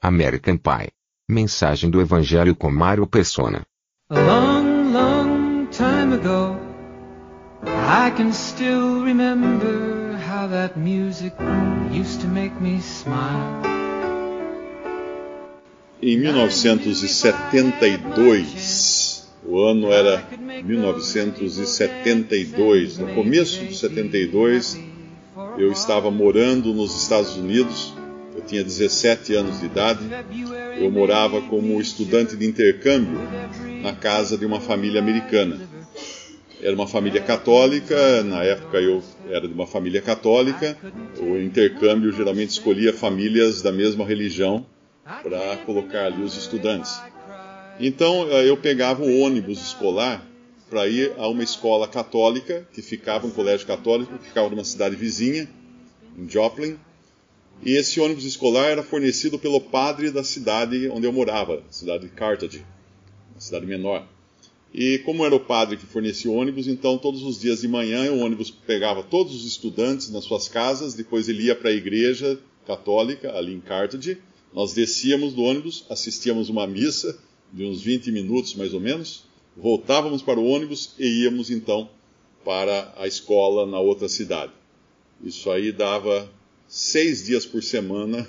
American Pie. Mensagem do Evangelho com Mário Persona. A long, long time ago, I can still remember how that music used to make me smile. Em 1972, o ano era 1972, no começo de 72, eu estava morando nos Estados Unidos, eu tinha 17 anos de idade, eu morava como estudante de intercâmbio na casa de uma família americana. Era uma família católica, na época eu era de uma família católica, o intercâmbio geralmente escolhia famílias da mesma religião para colocar ali os estudantes. Então eu pegava o ônibus escolar para ir a uma escola católica, que ficava, um colégio católico, que ficava numa cidade vizinha, em Joplin, e esse ônibus escolar era fornecido pelo padre da cidade onde eu morava, cidade de Carthage, uma cidade menor. E como era o padre que fornecia o ônibus, então todos os dias de manhã o ônibus pegava todos os estudantes nas suas casas, depois ele ia para a igreja católica ali em Carthage. Nós descíamos do ônibus, assistíamos uma missa de uns 20 minutos mais ou menos, voltávamos para o ônibus e íamos então para a escola na outra cidade. Isso aí dava seis dias por semana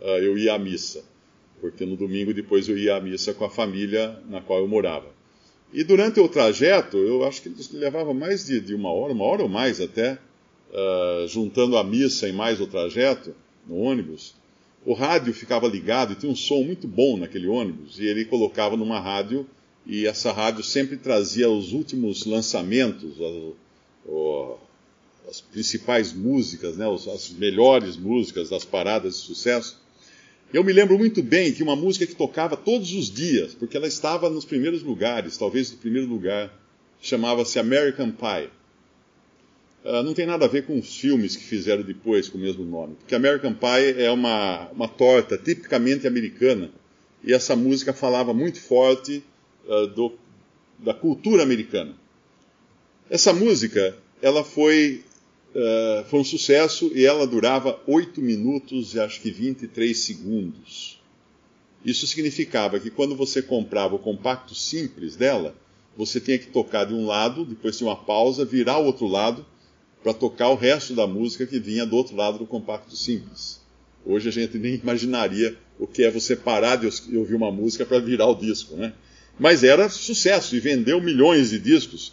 uh, eu ia à missa, porque no domingo depois eu ia à missa com a família na qual eu morava. E durante o trajeto, eu acho que levava mais de, de uma hora, uma hora ou mais até, uh, juntando a missa e mais o trajeto no ônibus. O rádio ficava ligado e tinha um som muito bom naquele ônibus, e ele colocava numa rádio, e essa rádio sempre trazia os últimos lançamentos, as principais músicas, né, as melhores músicas das paradas de sucesso. Eu me lembro muito bem que uma música que tocava todos os dias, porque ela estava nos primeiros lugares, talvez no primeiro lugar, chamava-se American Pie. Uh, não tem nada a ver com os filmes que fizeram depois com o mesmo nome, porque American Pie é uma, uma torta tipicamente americana, e essa música falava muito forte uh, do, da cultura americana. Essa música, ela foi uh, foi um sucesso e ela durava 8 minutos e acho que 23 segundos. Isso significava que quando você comprava o compacto simples dela, você tinha que tocar de um lado, depois de uma pausa, virar o outro lado para tocar o resto da música que vinha do outro lado do compacto simples. Hoje a gente nem imaginaria o que é você parar de ouvir uma música para virar o disco, né? Mas era sucesso e vendeu milhões de discos.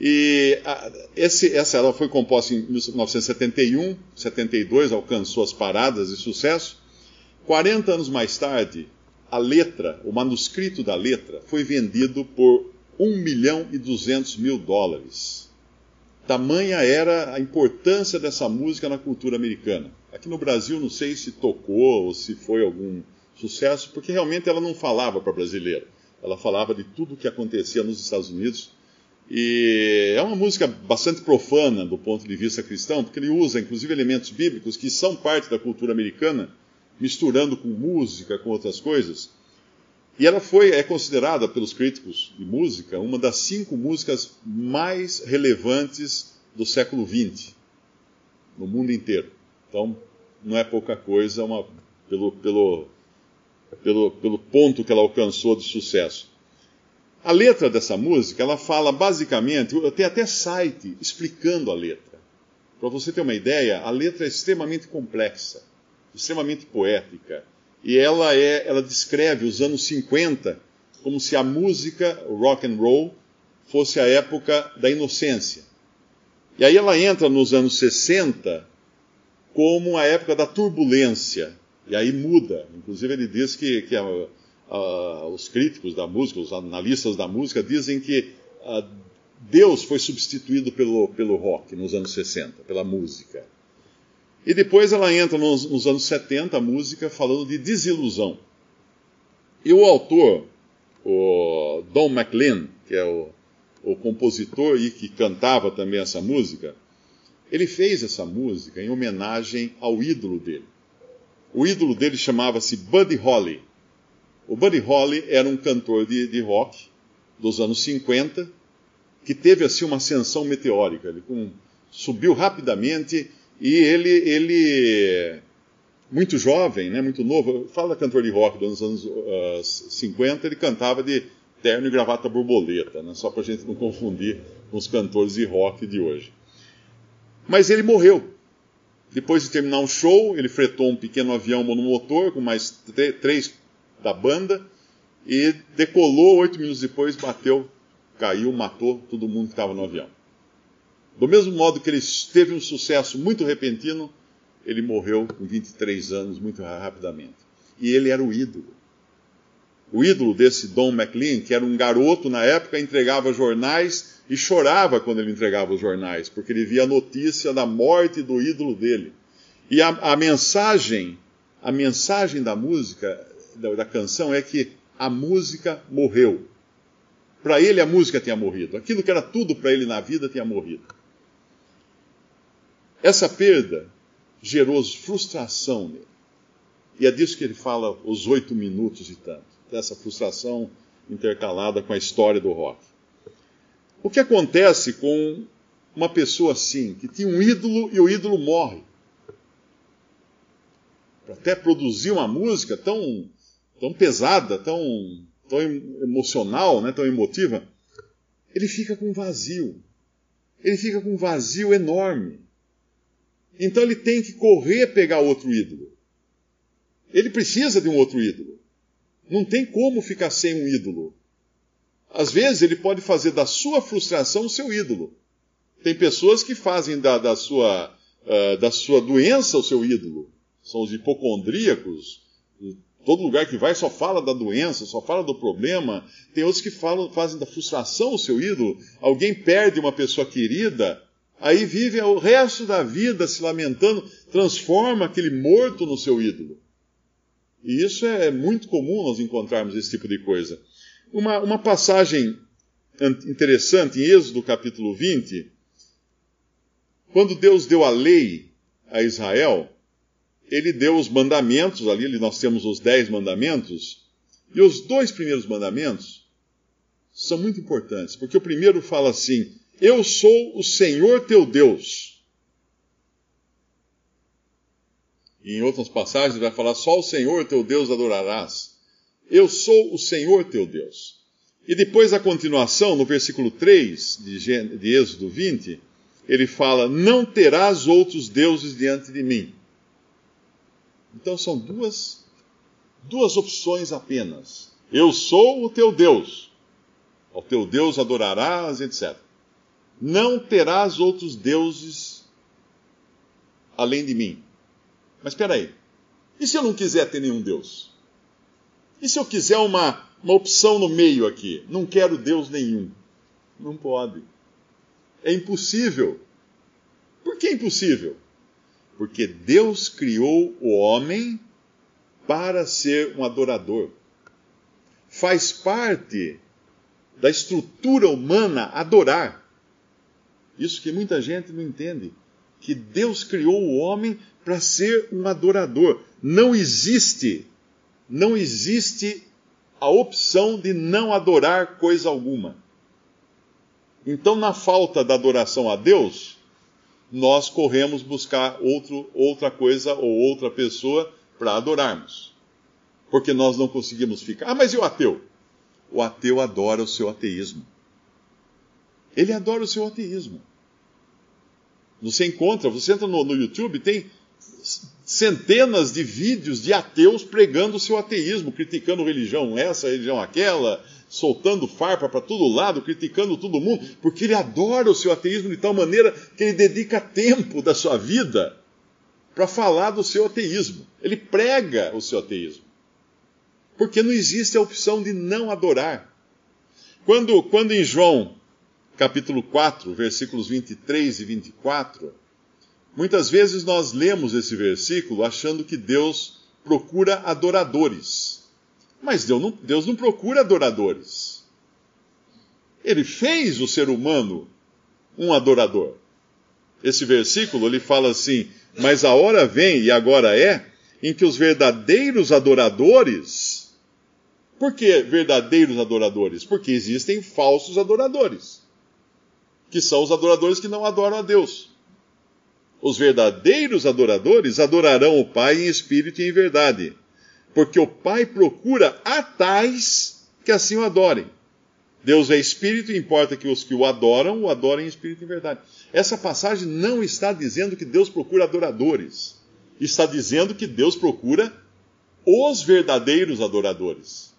E a, esse, essa ela foi composta em 1971, 72, alcançou as paradas de sucesso. 40 anos mais tarde, a letra, o manuscrito da letra, foi vendido por 1 milhão e 200 mil dólares. Tamanha era a importância dessa música na cultura americana. Aqui no Brasil, não sei se tocou ou se foi algum sucesso, porque realmente ela não falava para brasileiro. Ela falava de tudo o que acontecia nos Estados Unidos e é uma música bastante profana do ponto de vista cristão, porque ele usa inclusive elementos bíblicos que são parte da cultura americana, misturando com música, com outras coisas. E ela foi, é considerada pelos críticos de música uma das cinco músicas mais relevantes do século XX, no mundo inteiro. Então, não é pouca coisa uma, pelo, pelo, pelo, pelo ponto que ela alcançou de sucesso. A letra dessa música, ela fala basicamente, tem até site explicando a letra. Para você ter uma ideia, a letra é extremamente complexa, extremamente poética, e ela é, ela descreve os anos 50 como se a música rock and roll fosse a época da inocência. E aí ela entra nos anos 60 como a época da turbulência. E aí muda. Inclusive ele diz que, que a, uh, os críticos da música, os analistas da música, dizem que uh, Deus foi substituído pelo, pelo rock nos anos 60, pela música. E depois ela entra nos, nos anos 70, a música, falando de desilusão. E o autor, o Don McLean, que é o, o compositor e que cantava também essa música, ele fez essa música em homenagem ao ídolo dele. O ídolo dele chamava-se Buddy Holly. O Buddy Holly era um cantor de, de rock dos anos 50 que teve assim uma ascensão meteórica. Ele subiu rapidamente e ele, ele muito jovem, né, muito novo. Fala cantor de rock dos anos uh, 50, ele cantava de terno e gravata borboleta, né, só para a gente não confundir com os cantores de rock de hoje. Mas ele morreu. Depois de terminar um show, ele fretou um pequeno avião monomotor com mais três da banda e decolou. Oito minutos depois, bateu, caiu, matou todo mundo que estava no avião. Do mesmo modo que ele teve um sucesso muito repentino, ele morreu com 23 anos, muito rapidamente. E ele era o ídolo. O ídolo desse Don McLean, que era um garoto na época, entregava jornais e chorava quando ele entregava os jornais, porque ele via a notícia da morte do ídolo dele. E a, a mensagem, a mensagem da música, da, da canção, é que a música morreu. Para ele a música tinha morrido. Aquilo que era tudo para ele na vida tinha morrido. Essa perda gerou frustração nele. E é disso que ele fala os oito minutos e tanto. Dessa frustração intercalada com a história do rock. O que acontece com uma pessoa assim, que tinha um ídolo e o ídolo morre? Para até produzir uma música tão, tão pesada, tão, tão emocional, né, tão emotiva, ele fica com vazio. Ele fica com um vazio enorme. Então ele tem que correr pegar outro ídolo. Ele precisa de um outro ídolo. Não tem como ficar sem um ídolo. Às vezes ele pode fazer da sua frustração o seu ídolo. Tem pessoas que fazem da, da, sua, uh, da sua doença o seu ídolo. São os hipocondríacos. Todo lugar que vai só fala da doença, só fala do problema. Tem outros que falam, fazem da frustração o seu ídolo. Alguém perde uma pessoa querida, aí vive o resto da vida se lamentando, transforma aquele morto no seu ídolo. E isso é muito comum nós encontrarmos esse tipo de coisa. Uma, uma passagem interessante em Êxodo capítulo 20, quando Deus deu a lei a Israel, ele deu os mandamentos, ali nós temos os dez mandamentos, e os dois primeiros mandamentos são muito importantes, porque o primeiro fala assim: Eu sou o Senhor teu Deus. E em outras passagens vai falar: Só o Senhor teu Deus adorarás. Eu sou o Senhor teu Deus. E depois a continuação, no versículo 3 de, de Êxodo 20, ele fala: Não terás outros deuses diante de mim. Então são duas, duas opções apenas. Eu sou o teu Deus. Ao teu Deus adorarás, etc. Não terás outros deuses além de mim. Mas espera aí. E se eu não quiser ter nenhum Deus? E se eu quiser uma, uma opção no meio aqui? Não quero Deus nenhum. Não pode. É impossível. Por que impossível? Porque Deus criou o homem para ser um adorador. Faz parte da estrutura humana adorar. Isso que muita gente não entende. Que Deus criou o homem para ser um adorador. Não existe não existe a opção de não adorar coisa alguma. Então, na falta da adoração a Deus, nós corremos buscar outro, outra coisa ou outra pessoa para adorarmos. Porque nós não conseguimos ficar. Ah, mas e o ateu? O ateu adora o seu ateísmo. Ele adora o seu ateísmo. Você encontra, você entra no, no YouTube, tem centenas de vídeos de ateus pregando o seu ateísmo, criticando religião essa, religião aquela, soltando farpa para todo lado, criticando todo mundo, porque ele adora o seu ateísmo de tal maneira que ele dedica tempo da sua vida para falar do seu ateísmo. Ele prega o seu ateísmo. Porque não existe a opção de não adorar. Quando, quando em João, capítulo 4, versículos 23 e 24, Muitas vezes nós lemos esse versículo achando que Deus procura adoradores. Mas Deus não, Deus não procura adoradores. Ele fez o ser humano um adorador. Esse versículo ele fala assim: Mas a hora vem, e agora é, em que os verdadeiros adoradores. Por que verdadeiros adoradores? Porque existem falsos adoradores, que são os adoradores que não adoram a Deus. Os verdadeiros adoradores adorarão o Pai em espírito e em verdade, porque o Pai procura a tais que assim o adorem. Deus é espírito e importa que os que o adoram o adorem em espírito e em verdade. Essa passagem não está dizendo que Deus procura adoradores. Está dizendo que Deus procura os verdadeiros adoradores.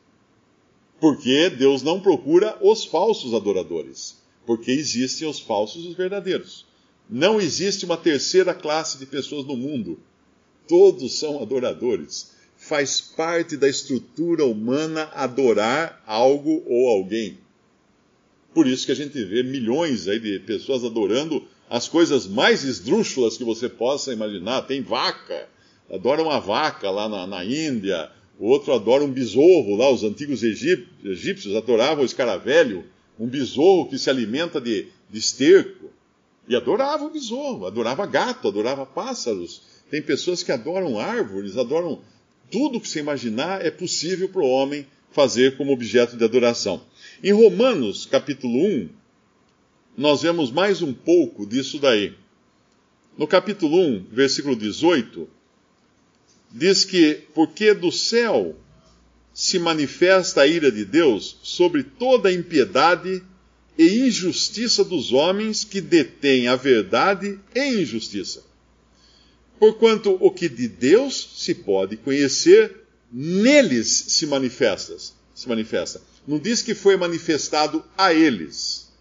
Porque Deus não procura os falsos adoradores. Porque existem os falsos e os verdadeiros. Não existe uma terceira classe de pessoas no mundo. Todos são adoradores. Faz parte da estrutura humana adorar algo ou alguém. Por isso que a gente vê milhões aí de pessoas adorando as coisas mais esdrúxulas que você possa imaginar. Tem vaca, adora uma vaca lá na, na Índia, o outro adora um besouro lá, os antigos egípcios adoravam o escaravelho, um besouro que se alimenta de, de esterco. E adorava o besouro, adorava gato, adorava pássaros. Tem pessoas que adoram árvores, adoram tudo que você imaginar é possível para o homem fazer como objeto de adoração. Em Romanos, capítulo 1, nós vemos mais um pouco disso daí. No capítulo 1, versículo 18, diz que, porque do céu se manifesta a ira de Deus sobre toda a impiedade e injustiça dos homens que detêm a verdade em injustiça. Porquanto o que de Deus se pode conhecer, neles se manifesta. Se manifesta. Não diz que foi manifestado a eles.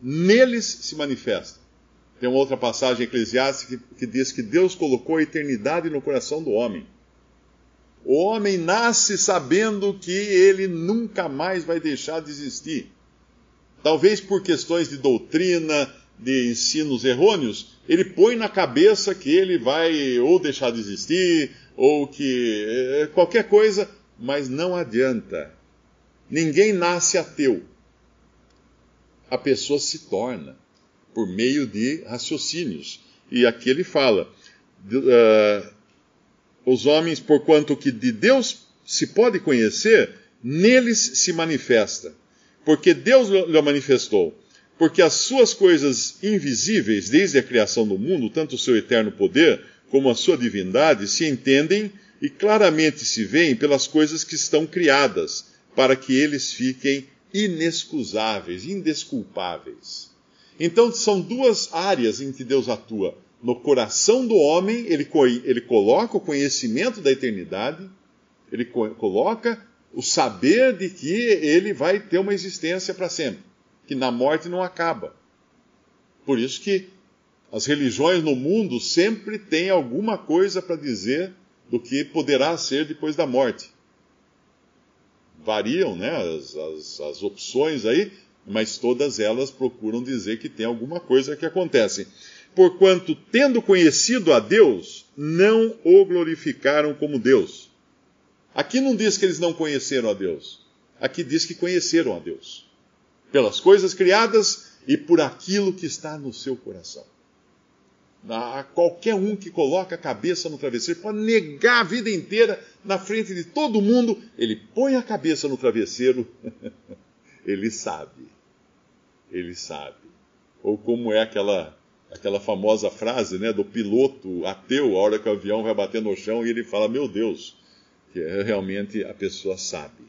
Neles se manifesta. Tem uma outra passagem eclesiástica que, que diz que Deus colocou a eternidade no coração do homem. O homem nasce sabendo que ele nunca mais vai deixar de existir. Talvez por questões de doutrina, de ensinos errôneos, ele põe na cabeça que ele vai ou deixar de existir, ou que é, qualquer coisa, mas não adianta. Ninguém nasce ateu. A pessoa se torna por meio de raciocínios. E aqui ele fala: uh, os homens, porquanto que de Deus se pode conhecer, neles se manifesta. Porque Deus lhe manifestou. Porque as suas coisas invisíveis, desde a criação do mundo, tanto o seu eterno poder como a sua divindade, se entendem e claramente se veem pelas coisas que estão criadas para que eles fiquem inexcusáveis, indesculpáveis. Então, são duas áreas em que Deus atua. No coração do homem, ele, ele coloca o conhecimento da eternidade, ele coloca o saber de que ele vai ter uma existência para sempre, que na morte não acaba. Por isso que as religiões no mundo sempre têm alguma coisa para dizer do que poderá ser depois da morte variam né, as, as, as opções aí, mas todas elas procuram dizer que tem alguma coisa que acontece. Porquanto, tendo conhecido a Deus, não o glorificaram como Deus. Aqui não diz que eles não conheceram a Deus. Aqui diz que conheceram a Deus. Pelas coisas criadas e por aquilo que está no seu coração. A qualquer um que coloca a cabeça no travesseiro pode negar a vida inteira na frente de todo mundo, ele põe a cabeça no travesseiro, ele sabe. Ele sabe. Ou como é aquela aquela famosa frase, né, do piloto ateu, a hora que o avião vai bater no chão e ele fala: "Meu Deus", que realmente a pessoa sabe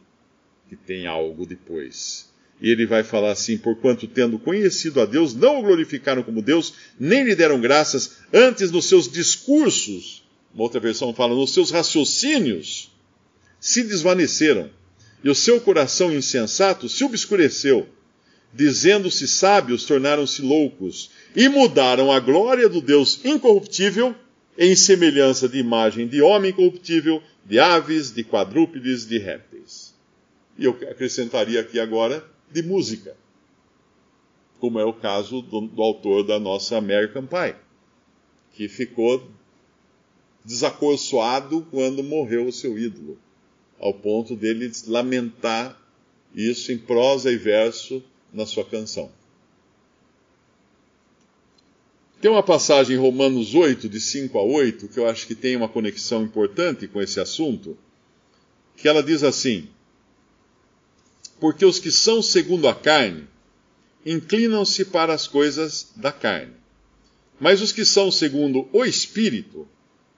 que tem algo depois. E ele vai falar assim: Porquanto, tendo conhecido a Deus, não o glorificaram como Deus, nem lhe deram graças, antes nos seus discursos, uma outra versão fala, nos seus raciocínios, se desvaneceram, e o seu coração insensato se obscureceu. Dizendo-se sábios, tornaram-se loucos, e mudaram a glória do Deus incorruptível em semelhança de imagem de homem corruptível, de aves, de quadrúpedes, de répteis. E eu acrescentaria aqui agora de música, como é o caso do, do autor da nossa American Pie, que ficou desacorçoado quando morreu o seu ídolo, ao ponto dele lamentar isso em prosa e verso na sua canção. Tem uma passagem em Romanos 8, de 5 a 8, que eu acho que tem uma conexão importante com esse assunto, que ela diz assim: porque os que são segundo a carne inclinam-se para as coisas da carne. mas os que são segundo o Espírito,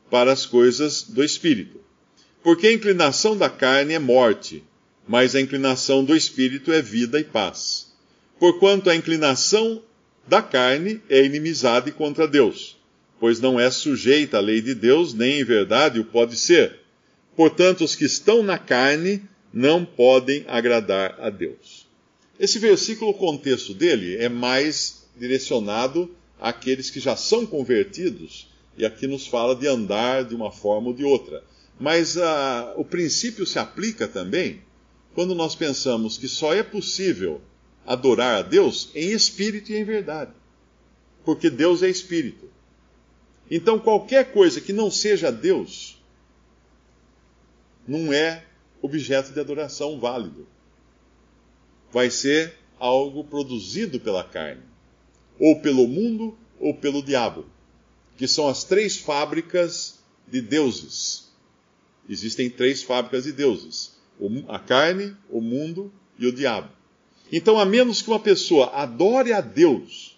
para as coisas do Espírito. Porque a inclinação da carne é morte, mas a inclinação do Espírito é vida e paz. Porquanto a inclinação da carne é inimizade contra Deus, pois não é sujeita à lei de Deus, nem em verdade o pode ser. Portanto, os que estão na carne não podem agradar a Deus. Esse versículo, o contexto dele é mais direcionado àqueles que já são convertidos, e aqui nos fala de andar de uma forma ou de outra. Mas uh, o princípio se aplica também quando nós pensamos que só é possível adorar a Deus em espírito e em verdade. Porque Deus é espírito. Então, qualquer coisa que não seja Deus não é objeto de adoração válido. Vai ser algo produzido pela carne, ou pelo mundo, ou pelo diabo, que são as três fábricas de deuses. Existem três fábricas de deuses: a carne, o mundo e o diabo. Então, a menos que uma pessoa adore a Deus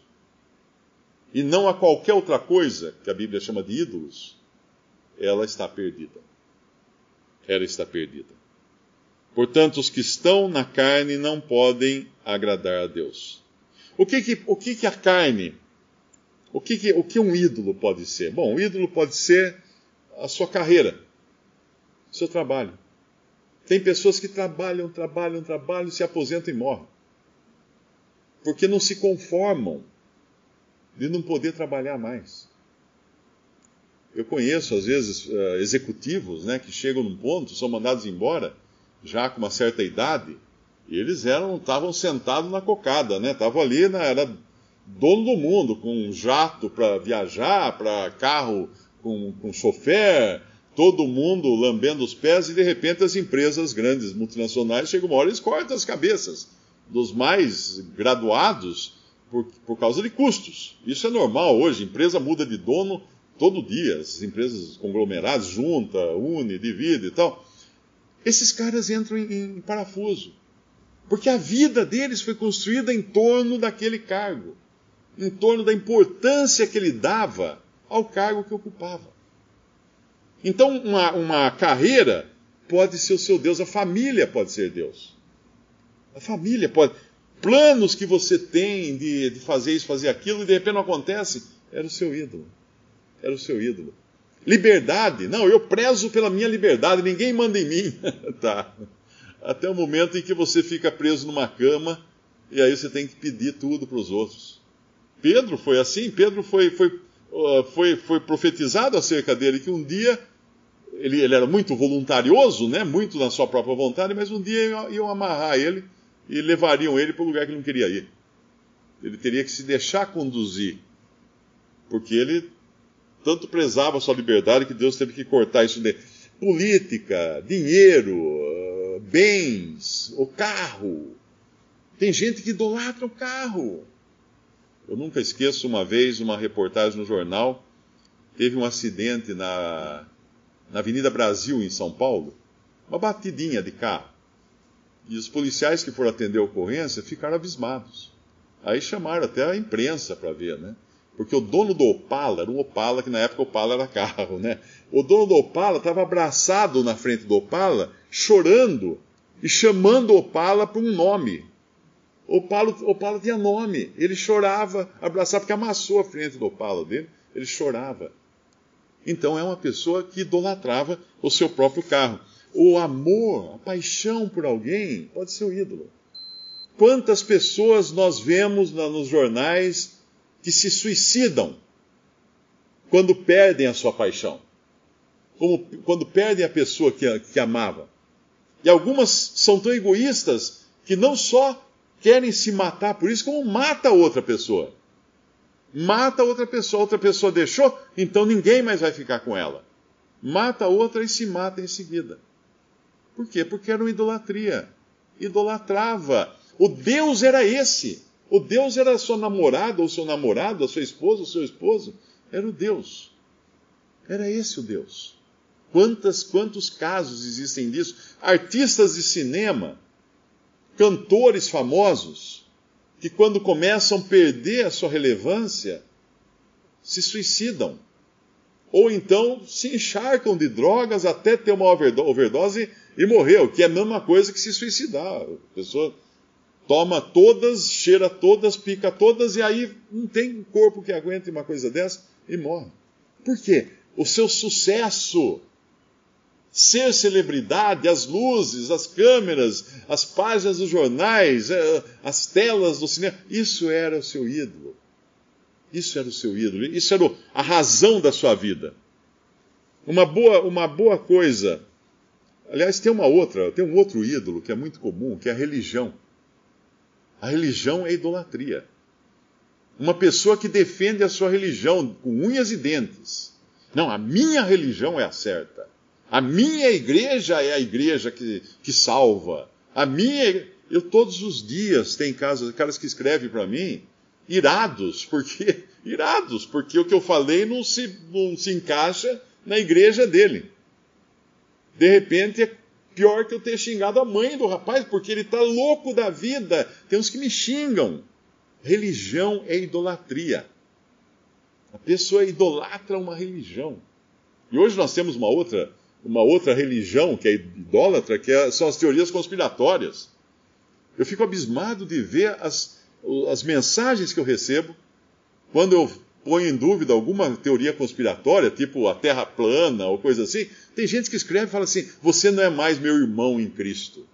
e não a qualquer outra coisa que a Bíblia chama de ídolos, ela está perdida. Ela está perdida. Portanto, os que estão na carne não podem agradar a Deus. O que, que, o que, que a carne, o que, que, o que um ídolo pode ser? Bom, um ídolo pode ser a sua carreira, o seu trabalho. Tem pessoas que trabalham, trabalham, trabalham, se aposentam e morrem porque não se conformam de não poder trabalhar mais. Eu conheço, às vezes, eh, executivos né, que chegam num ponto, são mandados embora, já com uma certa idade, e eles eram, estavam sentados na cocada, né? Estavam ali, na, era dono do mundo, com um jato para viajar, para carro com, com chofer, todo mundo lambendo os pés, e de repente as empresas grandes, multinacionais, chegam uma hora e cortam as cabeças dos mais graduados por, por causa de custos. Isso é normal hoje, empresa muda de dono todo dia, as empresas conglomeradas, junta, une, divide e tal. Esses caras entram em, em parafuso. Porque a vida deles foi construída em torno daquele cargo, em torno da importância que ele dava ao cargo que ocupava. Então, uma, uma carreira pode ser o seu Deus, a família pode ser Deus. A família pode. Planos que você tem de, de fazer isso, fazer aquilo, e de repente não acontece, era o seu ídolo. Era o seu ídolo. Liberdade. Não, eu prezo pela minha liberdade, ninguém manda em mim. tá. Até o momento em que você fica preso numa cama e aí você tem que pedir tudo para os outros. Pedro foi assim, Pedro foi, foi, uh, foi, foi profetizado acerca dele que um dia ele, ele, era muito voluntarioso, né, muito na sua própria vontade, mas um dia iam amarrar ele e levariam ele para o lugar que ele não queria ir. Ele teria que se deixar conduzir, porque ele tanto prezava a sua liberdade que Deus teve que cortar isso dele. Política, dinheiro, bens, o carro. Tem gente que idolatra o carro. Eu nunca esqueço uma vez uma reportagem no jornal. Teve um acidente na, na Avenida Brasil, em São Paulo. Uma batidinha de carro. E os policiais que foram atender a ocorrência ficaram abismados. Aí chamaram até a imprensa para ver, né? Porque o dono do Opala, era um Opala, que na época o Opala era carro, né? O dono do Opala estava abraçado na frente do Opala, chorando e chamando o Opala por um nome. O Opala, Opala tinha nome. Ele chorava, abraçava, porque amassou a frente do Opala dele. Ele chorava. Então é uma pessoa que idolatrava o seu próprio carro o amor, a paixão por alguém pode ser o ídolo. Quantas pessoas nós vemos nos jornais que se suicidam quando perdem a sua paixão? Como, quando perdem a pessoa que, que amava. E algumas são tão egoístas que não só querem se matar por isso, como mata outra pessoa. Mata outra pessoa, outra pessoa deixou, então ninguém mais vai ficar com ela. Mata outra e se mata em seguida. Por quê? Porque era uma idolatria. Idolatrava. O Deus era esse. O Deus era a sua namorada, ou seu namorado, a sua esposa, o seu esposo. Era o Deus. Era esse o Deus. Quantas, quantos casos existem disso? Artistas de cinema, cantores famosos, que quando começam a perder a sua relevância, se suicidam. Ou então se encharcam de drogas até ter uma overdose e morrer, o que é a mesma coisa que se suicidar. A pessoa toma todas, cheira todas, pica todas e aí não tem corpo que aguente uma coisa dessa e morre. Por quê? O seu sucesso, ser celebridade, as luzes, as câmeras, as páginas dos jornais, eh, as telas do cinema, isso era o seu ídolo. Isso era o seu ídolo, isso era a razão da sua vida. Uma boa, uma boa coisa. Aliás, tem uma outra, tem um outro ídolo que é muito comum, que é a religião. A religião é idolatria. Uma pessoa que defende a sua religião com unhas e dentes. Não, a minha religião é a certa. A minha igreja é a igreja que, que salva. A minha. Eu todos os dias tem casos, caras que escrevem para mim irados, porque irados, porque o que eu falei não se, não se encaixa na igreja dele. De repente é pior que eu ter xingado a mãe do rapaz, porque ele está louco da vida. Tem uns que me xingam. Religião é idolatria. A pessoa idolatra uma religião. E hoje nós temos uma outra, uma outra religião que é idólatra, que é, são as teorias conspiratórias. Eu fico abismado de ver as, as mensagens que eu recebo quando eu ponho em dúvida alguma teoria conspiratória, tipo a Terra plana ou coisa assim, tem gente que escreve e fala assim: Você não é mais meu irmão em Cristo.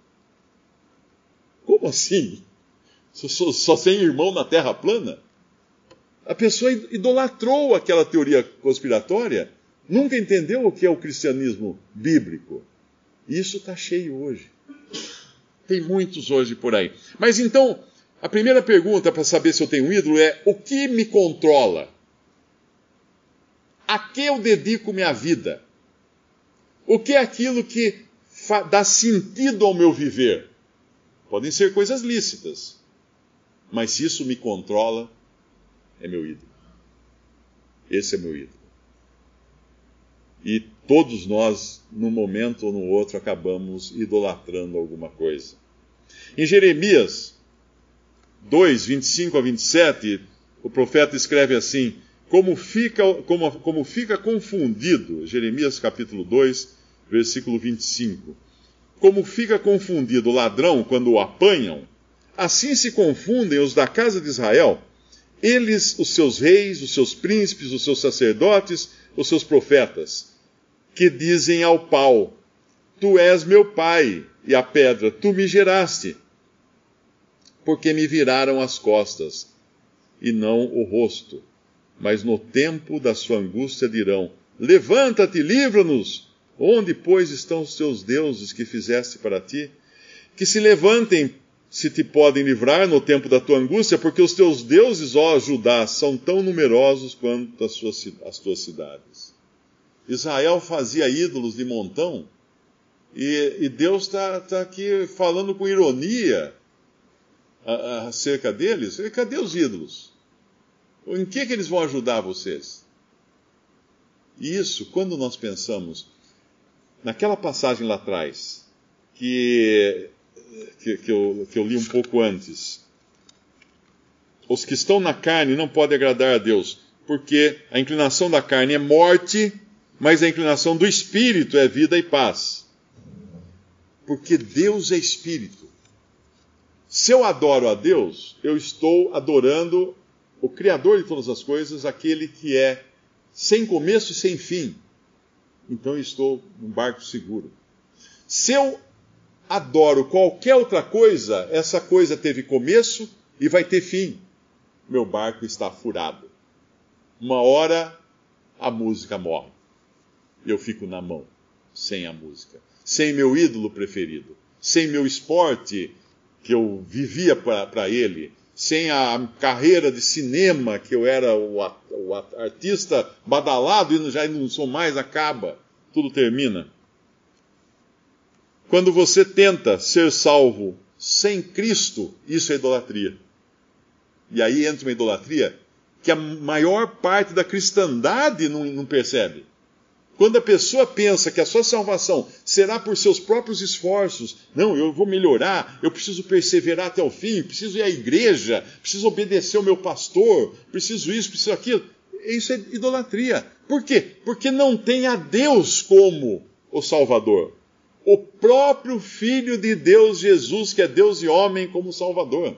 Como assim? Só, só sem irmão na Terra plana? A pessoa idolatrou aquela teoria conspiratória, nunca entendeu o que é o cristianismo bíblico. Isso está cheio hoje. Tem muitos hoje por aí. Mas então, a primeira pergunta para saber se eu tenho um ídolo é: o que me controla? A que eu dedico minha vida? O que é aquilo que dá sentido ao meu viver? Podem ser coisas lícitas, mas se isso me controla, é meu ídolo. Esse é meu ídolo. E todos nós, num momento ou no outro, acabamos idolatrando alguma coisa. Em Jeremias 2, 25 a 27, o profeta escreve assim: como fica, como, como fica confundido, Jeremias capítulo 2, versículo 25. Como fica confundido o ladrão quando o apanham, assim se confundem os da casa de Israel, eles, os seus reis, os seus príncipes, os seus sacerdotes, os seus profetas, que dizem ao pau: Tu és meu pai, e a pedra, tu me geraste porque me viraram as costas, e não o rosto. Mas no tempo da sua angústia dirão: Levanta-te, livra-nos! Onde, pois, estão os teus deuses que fizeste para ti? Que se levantem, se te podem livrar no tempo da tua angústia, porque os teus deuses, ó Judá, são tão numerosos quanto as, suas, as tuas cidades. Israel fazia ídolos de montão, e, e Deus está tá aqui falando com ironia acerca deles, cadê os ídolos? Em que, que eles vão ajudar vocês? E isso, quando nós pensamos naquela passagem lá atrás, que, que, que, eu, que eu li um pouco antes, os que estão na carne não podem agradar a Deus, porque a inclinação da carne é morte, mas a inclinação do espírito é vida e paz. Porque Deus é espírito. Se eu adoro a Deus, eu estou adorando o Criador de todas as coisas, aquele que é sem começo e sem fim. Então eu estou num barco seguro. Se eu adoro qualquer outra coisa, essa coisa teve começo e vai ter fim. Meu barco está furado. Uma hora a música morre. Eu fico na mão, sem a música, sem meu ídolo preferido, sem meu esporte que eu vivia para ele, sem a carreira de cinema que eu era o, o artista badalado e já não sou mais, acaba, tudo termina. Quando você tenta ser salvo sem Cristo, isso é idolatria. E aí entra uma idolatria que a maior parte da cristandade não, não percebe. Quando a pessoa pensa que a sua salvação será por seus próprios esforços, não, eu vou melhorar, eu preciso perseverar até o fim, preciso ir à igreja, preciso obedecer ao meu pastor, preciso isso, preciso aquilo. Isso é idolatria. Por quê? Porque não tem a Deus como o Salvador. O próprio Filho de Deus, Jesus, que é Deus e homem, como Salvador.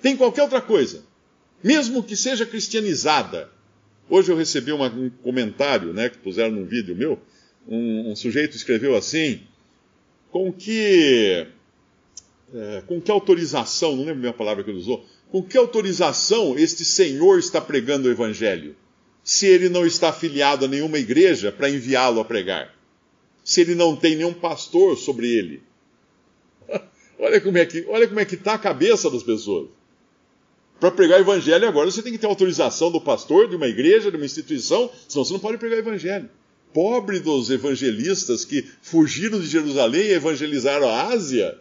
Tem qualquer outra coisa, mesmo que seja cristianizada. Hoje eu recebi uma, um comentário, né, que puseram num vídeo meu. Um, um sujeito escreveu assim: com que, é, com que autorização, não lembro bem a palavra que ele usou, com que autorização este senhor está pregando o evangelho? Se ele não está afiliado a nenhuma igreja para enviá-lo a pregar? Se ele não tem nenhum pastor sobre ele? olha como é que olha como é que está a cabeça das pessoas. Para pregar evangelho agora você tem que ter autorização do pastor, de uma igreja, de uma instituição, senão você não pode pregar evangelho. Pobre dos evangelistas que fugiram de Jerusalém e evangelizaram a Ásia.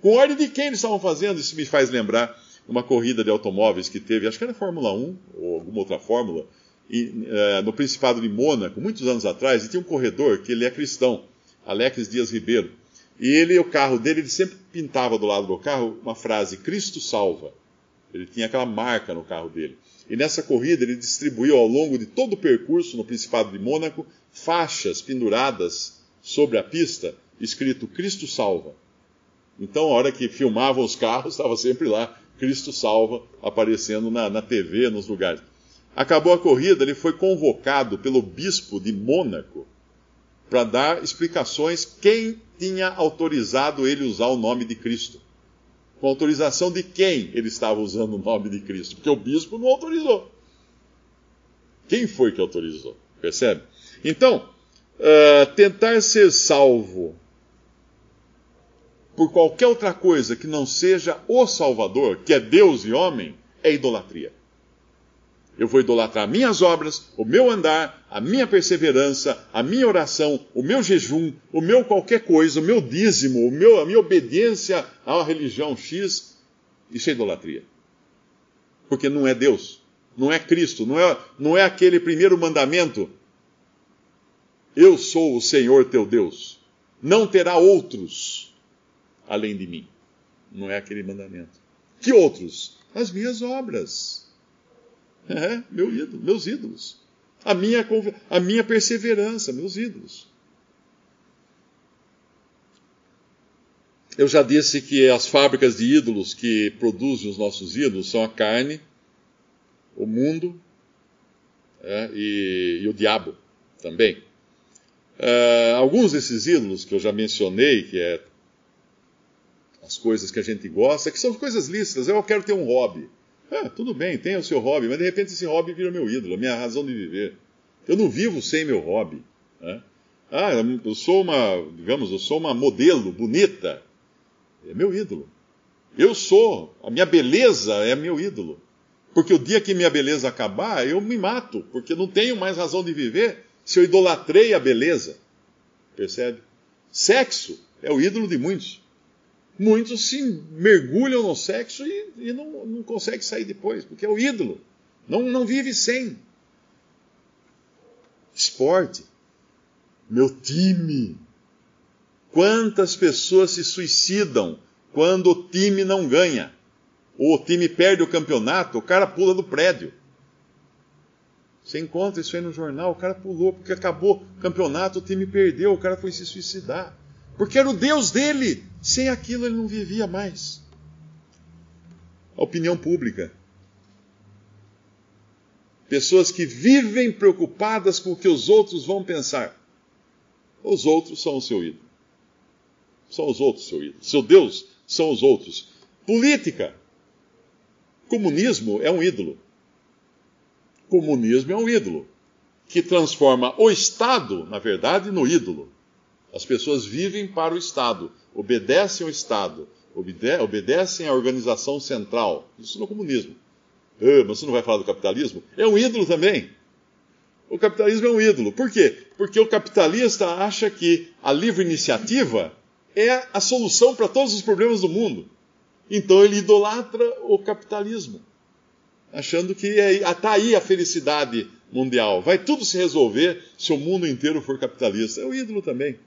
Com ordem de quem eles estavam fazendo? Isso me faz lembrar uma corrida de automóveis que teve, acho que era Fórmula 1 ou alguma outra fórmula, e, é, no Principado de Mônaco, muitos anos atrás, e tinha um corredor que ele é cristão, Alex Dias Ribeiro. E ele, o carro dele, ele sempre pintava do lado do carro uma frase: Cristo salva. Ele tinha aquela marca no carro dele. E nessa corrida ele distribuiu ao longo de todo o percurso no Principado de Mônaco faixas penduradas sobre a pista, escrito Cristo salva. Então, a hora que filmavam os carros, estava sempre lá Cristo salva aparecendo na, na TV, nos lugares. Acabou a corrida, ele foi convocado pelo bispo de Mônaco para dar explicações quem tinha autorizado ele usar o nome de Cristo. Com autorização de quem ele estava usando o nome de Cristo? Porque o bispo não autorizou. Quem foi que autorizou? Percebe? Então, uh, tentar ser salvo por qualquer outra coisa que não seja o Salvador, que é Deus e homem, é idolatria. Eu vou idolatrar minhas obras, o meu andar, a minha perseverança, a minha oração, o meu jejum, o meu qualquer coisa, o meu dízimo, o meu, a minha obediência uma religião X. Isso é idolatria. Porque não é Deus, não é Cristo, não é, não é aquele primeiro mandamento. Eu sou o Senhor teu Deus. Não terá outros além de mim. Não é aquele mandamento. Que outros? As minhas obras. É, meu ídolo, meus ídolos. A minha, a minha perseverança, meus ídolos. Eu já disse que as fábricas de ídolos que produzem os nossos ídolos são a carne, o mundo é, e, e, o diabo também. É, alguns desses ídolos que eu já mencionei, que é as coisas que a gente gosta, que são coisas lícitas. Eu quero ter um hobby. Ah, tudo bem, tenha o seu hobby, mas de repente esse hobby vira meu ídolo, a minha razão de viver. Eu não vivo sem meu hobby. Né? Ah, eu sou uma, digamos, eu sou uma modelo bonita. É meu ídolo. Eu sou, a minha beleza é meu ídolo. Porque o dia que minha beleza acabar, eu me mato, porque não tenho mais razão de viver se eu idolatrei a beleza. Percebe? Sexo é o ídolo de muitos muitos se mergulham no sexo e, e não, não conseguem sair depois, porque é o ídolo. Não, não vive sem. Esporte. Meu time. Quantas pessoas se suicidam quando o time não ganha? Ou o time perde o campeonato, o cara pula do prédio. Você encontra isso aí no jornal, o cara pulou porque acabou o campeonato, o time perdeu, o cara foi se suicidar. Porque era o Deus dele. Sem aquilo ele não vivia mais. A opinião pública. Pessoas que vivem preocupadas com o que os outros vão pensar. Os outros são o seu ídolo. São os outros seu ídolo. Seu Deus são os outros. Política. Comunismo é um ídolo. Comunismo é um ídolo que transforma o Estado, na verdade, no ídolo. As pessoas vivem para o Estado, obedecem ao Estado, obede obedecem à organização central. Isso no comunismo. Ah, mas você não vai falar do capitalismo? É um ídolo também. O capitalismo é um ídolo. Por quê? Porque o capitalista acha que a livre iniciativa é a solução para todos os problemas do mundo. Então ele idolatra o capitalismo, achando que está é, tá aí a felicidade mundial. Vai tudo se resolver se o mundo inteiro for capitalista. É o ídolo também.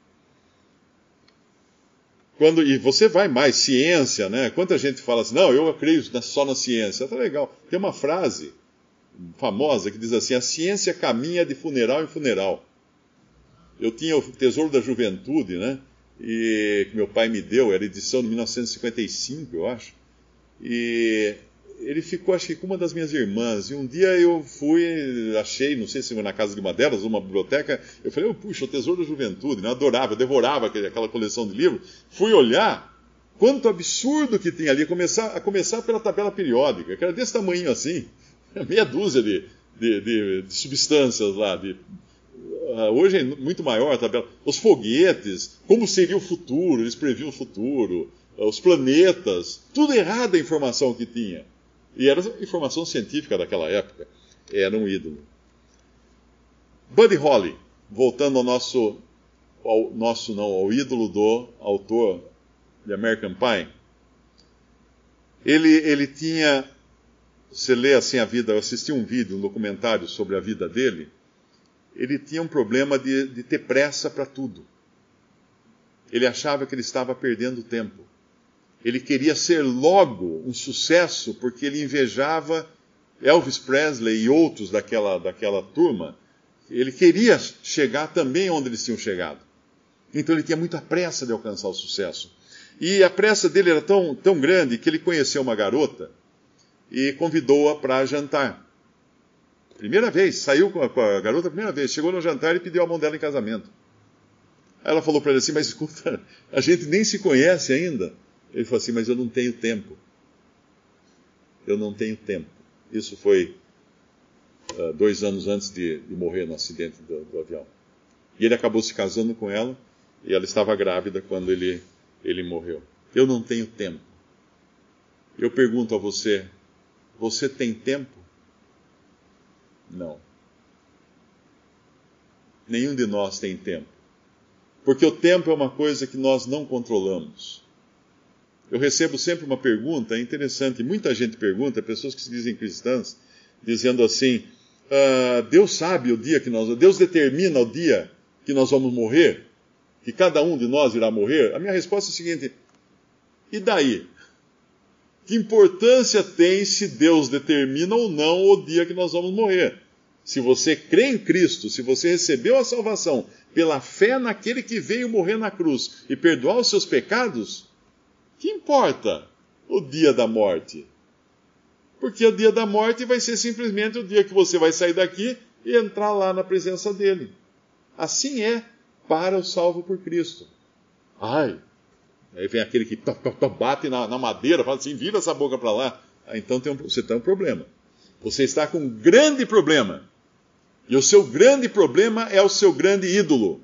Quando, e você vai mais, ciência, né? Quanta gente fala assim, não, eu creio só na ciência. Tá legal. Tem uma frase famosa que diz assim: a ciência caminha de funeral em funeral. Eu tinha o Tesouro da Juventude, né? E, que meu pai me deu, era edição de 1955, eu acho. E ele ficou, acho que, com uma das minhas irmãs. E um dia eu fui, achei, não sei se foi na casa de uma delas, uma biblioteca. Eu falei, oh, puxa, o Tesouro da Juventude. Né? Adorava, eu devorava aquela coleção de livros. Fui olhar, quanto absurdo que tem ali, começar, a começar pela tabela periódica, que era desse tamanho assim, meia dúzia de, de, de, de substâncias lá, de Uh, hoje é muito maior a tabela. Os foguetes, como seria o futuro, eles previam o futuro, os planetas, tudo errado a informação que tinha. E era informação científica daquela época. Era um ídolo. Buddy Holly, voltando ao nosso, ao nosso não, ao ídolo do autor de American Pie. Ele, ele tinha, você lê assim a vida, eu assisti um vídeo, um documentário sobre a vida dele, ele tinha um problema de, de ter pressa para tudo. Ele achava que ele estava perdendo tempo. Ele queria ser logo um sucesso porque ele invejava Elvis Presley e outros daquela, daquela turma. Ele queria chegar também onde eles tinham chegado. Então ele tinha muita pressa de alcançar o sucesso. E a pressa dele era tão, tão grande que ele conheceu uma garota e convidou-a para jantar. Primeira vez, saiu com a, com a garota primeira vez, chegou no jantar e pediu a mão dela em casamento. Aí ela falou para ele assim: Mas escuta, a gente nem se conhece ainda. Ele falou assim: Mas eu não tenho tempo. Eu não tenho tempo. Isso foi uh, dois anos antes de, de, morrer no acidente do, do avião. E ele acabou se casando com ela e ela estava grávida quando ele, ele morreu. Eu não tenho tempo. Eu pergunto a você: você tem tempo? Não. Nenhum de nós tem tempo. Porque o tempo é uma coisa que nós não controlamos. Eu recebo sempre uma pergunta, é interessante, muita gente pergunta, pessoas que se dizem cristãs, dizendo assim: ah, Deus sabe o dia que nós. Deus determina o dia que nós vamos morrer? Que cada um de nós irá morrer? A minha resposta é a seguinte: e daí? Que importância tem se Deus determina ou não o dia que nós vamos morrer? Se você crê em Cristo, se você recebeu a salvação pela fé naquele que veio morrer na cruz e perdoar os seus pecados, que importa o dia da morte? Porque o dia da morte vai ser simplesmente o dia que você vai sair daqui e entrar lá na presença dele. Assim é para o salvo por Cristo. Ai, Aí vem aquele que bate na, na madeira, fala assim: vira essa boca para lá. Ah, então tem um, você tem um problema. Você está com um grande problema. E o seu grande problema é o seu grande ídolo.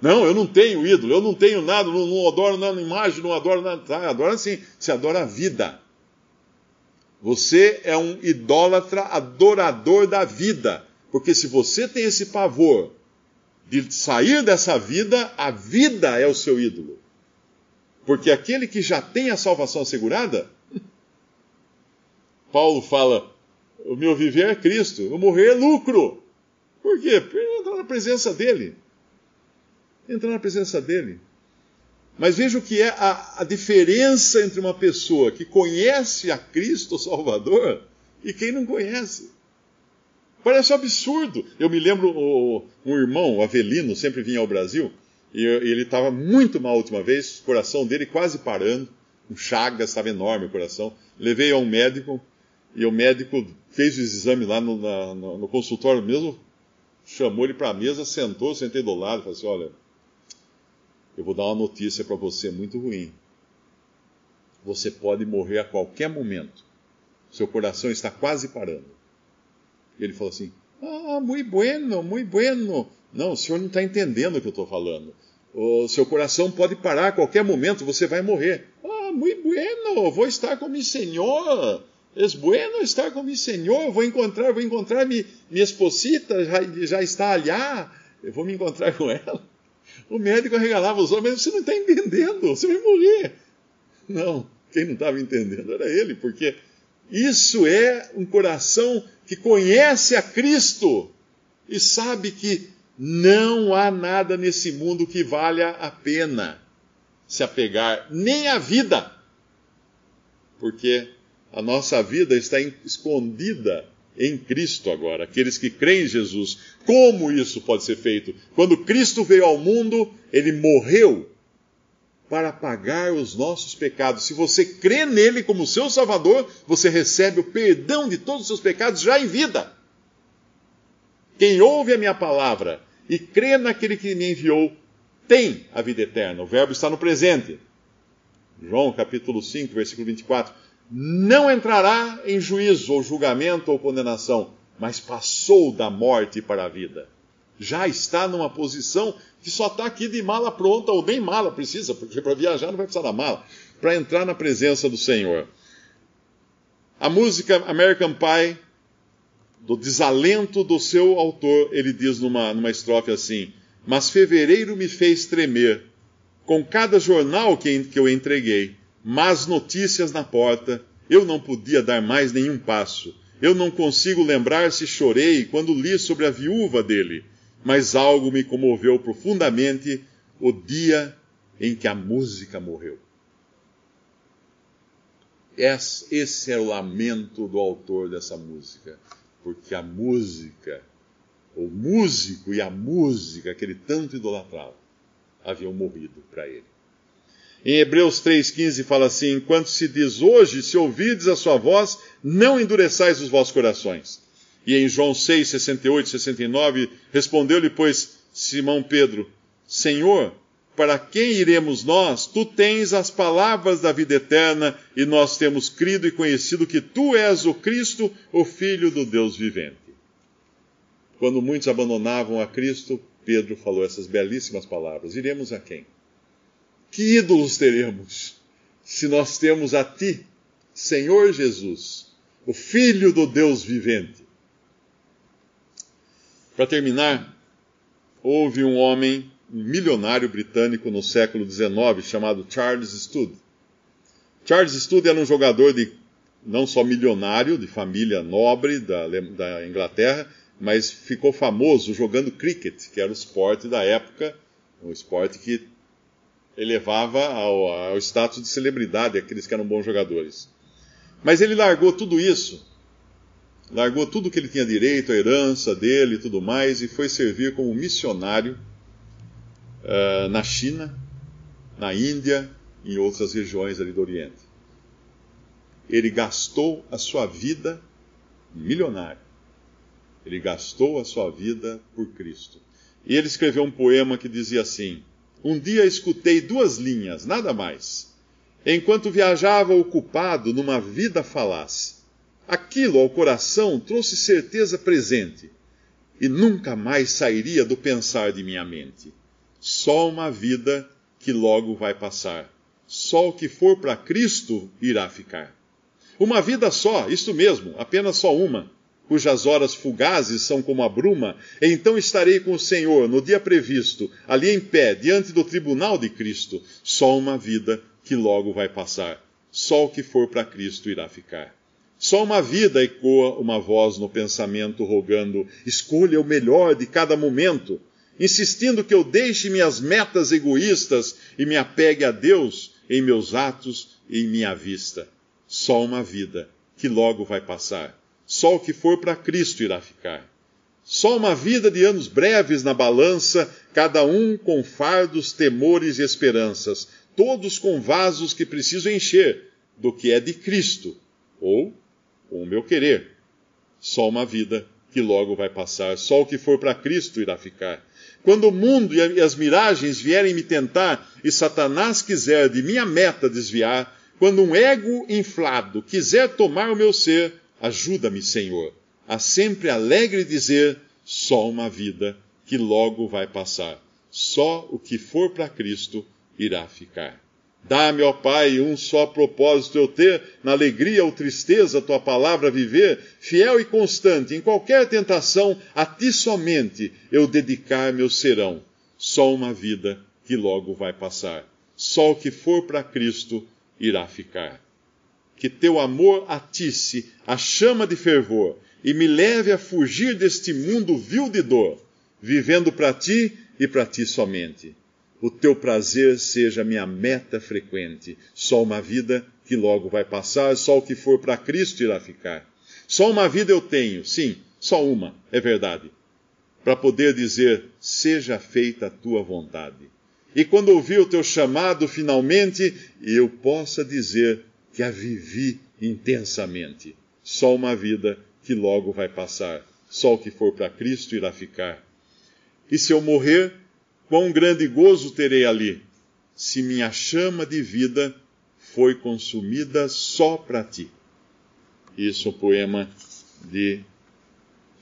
Não, eu não tenho ídolo, eu não tenho nada, não, não adoro nada imagem, não adoro nada. Tá, adora assim, você adora a vida. Você é um idólatra adorador da vida. Porque se você tem esse pavor de sair dessa vida, a vida é o seu ídolo. Porque aquele que já tem a salvação assegurada, Paulo fala: o meu viver é Cristo, o morrer é lucro. Por quê? Porque entrar na presença dele. Entrar na presença dele. Mas veja o que é a, a, diferença entre uma pessoa que conhece a Cristo Salvador e quem não conhece. Parece um absurdo. Eu me lembro, o, um irmão, o Avelino, sempre vinha ao Brasil, e ele estava muito mal a última vez, o coração dele quase parando, um chagas, estava enorme o coração. Levei a um médico, e o médico fez os exames lá no, na, no consultório mesmo, chamou ele para a mesa, sentou, sentei do lado falou assim: Olha, eu vou dar uma notícia para você muito ruim. Você pode morrer a qualquer momento. Seu coração está quase parando. E ele falou assim: Ah, muito bueno, muito bueno. Não, o senhor não está entendendo o que eu estou falando o seu coração pode parar a qualquer momento, você vai morrer. Ah, muito bueno, vou estar com meu Senhor. É bueno estar com meu Senhor, vou encontrar, vou encontrar mi, minha esposita, já, já está ali, eu vou me encontrar com ela. O médico regalava os olhos, mas você não está entendendo, você vai morrer. Não, quem não estava entendendo era ele, porque isso é um coração que conhece a Cristo e sabe que não há nada nesse mundo que valha a pena se apegar, nem a vida. Porque a nossa vida está escondida em Cristo agora, aqueles que creem em Jesus. Como isso pode ser feito? Quando Cristo veio ao mundo, ele morreu para pagar os nossos pecados. Se você crê nele como seu Salvador, você recebe o perdão de todos os seus pecados já em vida. Quem ouve a minha palavra e crê naquele que me enviou, tem a vida eterna. O verbo está no presente. João capítulo 5, versículo 24. Não entrará em juízo ou julgamento ou condenação, mas passou da morte para a vida. Já está numa posição que só está aqui de mala pronta, ou nem mala precisa, porque para viajar não vai precisar da mala, para entrar na presença do Senhor. A música American Pie, do desalento do seu autor, ele diz numa, numa estrofe assim: Mas fevereiro me fez tremer, com cada jornal que, que eu entreguei, más notícias na porta, eu não podia dar mais nenhum passo. Eu não consigo lembrar se chorei quando li sobre a viúva dele mas algo me comoveu profundamente o dia em que a música morreu. Esse é o lamento do autor dessa música, porque a música, o músico e a música que ele tanto idolatrava, haviam morrido para ele. Em Hebreus 3,15 fala assim: Enquanto se diz hoje, se ouvides a sua voz, não endureçais os vossos corações. E em João 6, 68 e 69, respondeu-lhe, pois, Simão Pedro: Senhor, para quem iremos nós? Tu tens as palavras da vida eterna, e nós temos crido e conhecido que tu és o Cristo, o Filho do Deus vivente. Quando muitos abandonavam a Cristo, Pedro falou essas belíssimas palavras: Iremos a quem? Que ídolos teremos se nós temos a ti, Senhor Jesus, o Filho do Deus vivente? Para terminar, houve um homem, um milionário britânico no século XIX chamado Charles Studd. Charles Studd era um jogador de não só milionário, de família nobre da, da Inglaterra, mas ficou famoso jogando cricket, que era o esporte da época, um esporte que elevava ao, ao status de celebridade aqueles que eram bons jogadores. Mas ele largou tudo isso largou tudo que ele tinha direito, a herança dele e tudo mais, e foi servir como missionário uh, na China, na Índia em outras regiões ali do Oriente. Ele gastou a sua vida milionário. Ele gastou a sua vida por Cristo. E ele escreveu um poema que dizia assim: Um dia escutei duas linhas, nada mais, enquanto viajava ocupado numa vida falasse Aquilo ao coração trouxe certeza presente e nunca mais sairia do pensar de minha mente. Só uma vida que logo vai passar. Só o que for para Cristo irá ficar. Uma vida só, isto mesmo, apenas só uma, cujas horas fugazes são como a bruma, então estarei com o Senhor no dia previsto, ali em pé, diante do tribunal de Cristo. Só uma vida que logo vai passar. Só o que for para Cristo irá ficar. Só uma vida ecoa uma voz no pensamento rogando: escolha o melhor de cada momento, insistindo que eu deixe minhas metas egoístas e me apegue a Deus em meus atos e em minha vista. Só uma vida que logo vai passar. Só o que for para Cristo irá ficar. Só uma vida de anos breves na balança, cada um com fardos, temores e esperanças, todos com vasos que preciso encher do que é de Cristo, ou com o meu querer. Só uma vida que logo vai passar, só o que for para Cristo irá ficar. Quando o mundo e as miragens vierem me tentar e Satanás quiser de minha meta desviar, quando um ego inflado quiser tomar o meu ser, ajuda-me, Senhor, a sempre alegre dizer: só uma vida que logo vai passar. Só o que for para Cristo irá ficar. Dá-me, ó Pai, um só propósito eu ter, na alegria ou tristeza, tua palavra viver, fiel e constante, em qualquer tentação, a ti somente eu dedicar meu serão. Só uma vida que logo vai passar. Só o que for para Cristo irá ficar. Que teu amor atisse a chama de fervor e me leve a fugir deste mundo vil de dor, vivendo para ti e para ti somente o teu prazer seja minha meta frequente. Só uma vida que logo vai passar, só o que for para Cristo irá ficar. Só uma vida eu tenho, sim, só uma, é verdade, para poder dizer: seja feita a tua vontade. E quando ouvir o teu chamado finalmente, eu possa dizer que a vivi intensamente. Só uma vida que logo vai passar. Só o que for para Cristo irá ficar. E se eu morrer, quão grande gozo terei ali, se minha chama de vida foi consumida só para ti. Isso é um poema de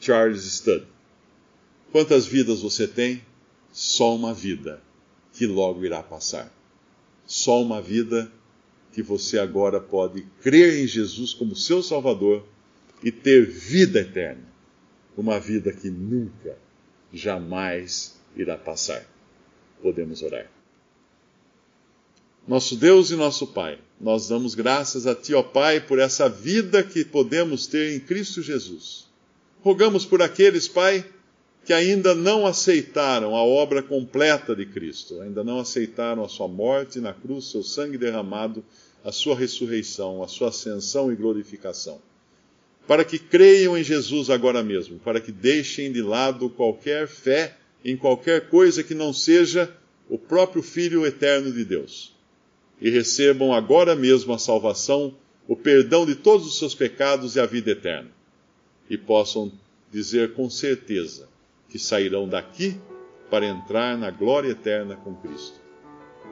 Charles Studd. Quantas vidas você tem? Só uma vida, que logo irá passar. Só uma vida que você agora pode crer em Jesus como seu Salvador e ter vida eterna. Uma vida que nunca, jamais irá passar. Podemos orar. Nosso Deus e nosso Pai, nós damos graças a Ti, ó Pai, por essa vida que podemos ter em Cristo Jesus. Rogamos por aqueles, Pai, que ainda não aceitaram a obra completa de Cristo, ainda não aceitaram a Sua morte na cruz, seu sangue derramado, a Sua ressurreição, a Sua ascensão e glorificação. Para que creiam em Jesus agora mesmo, para que deixem de lado qualquer fé em qualquer coisa que não seja o próprio Filho eterno de Deus e recebam agora mesmo a salvação, o perdão de todos os seus pecados e a vida eterna. E possam dizer com certeza que sairão daqui para entrar na glória eterna com Cristo.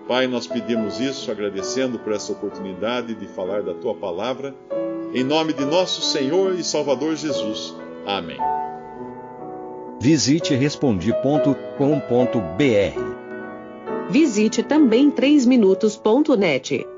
Pai, nós pedimos isso agradecendo por essa oportunidade de falar da tua palavra, em nome de nosso Senhor e Salvador Jesus. Amém. Visite respondi.com.br Visite também 3minutos.net.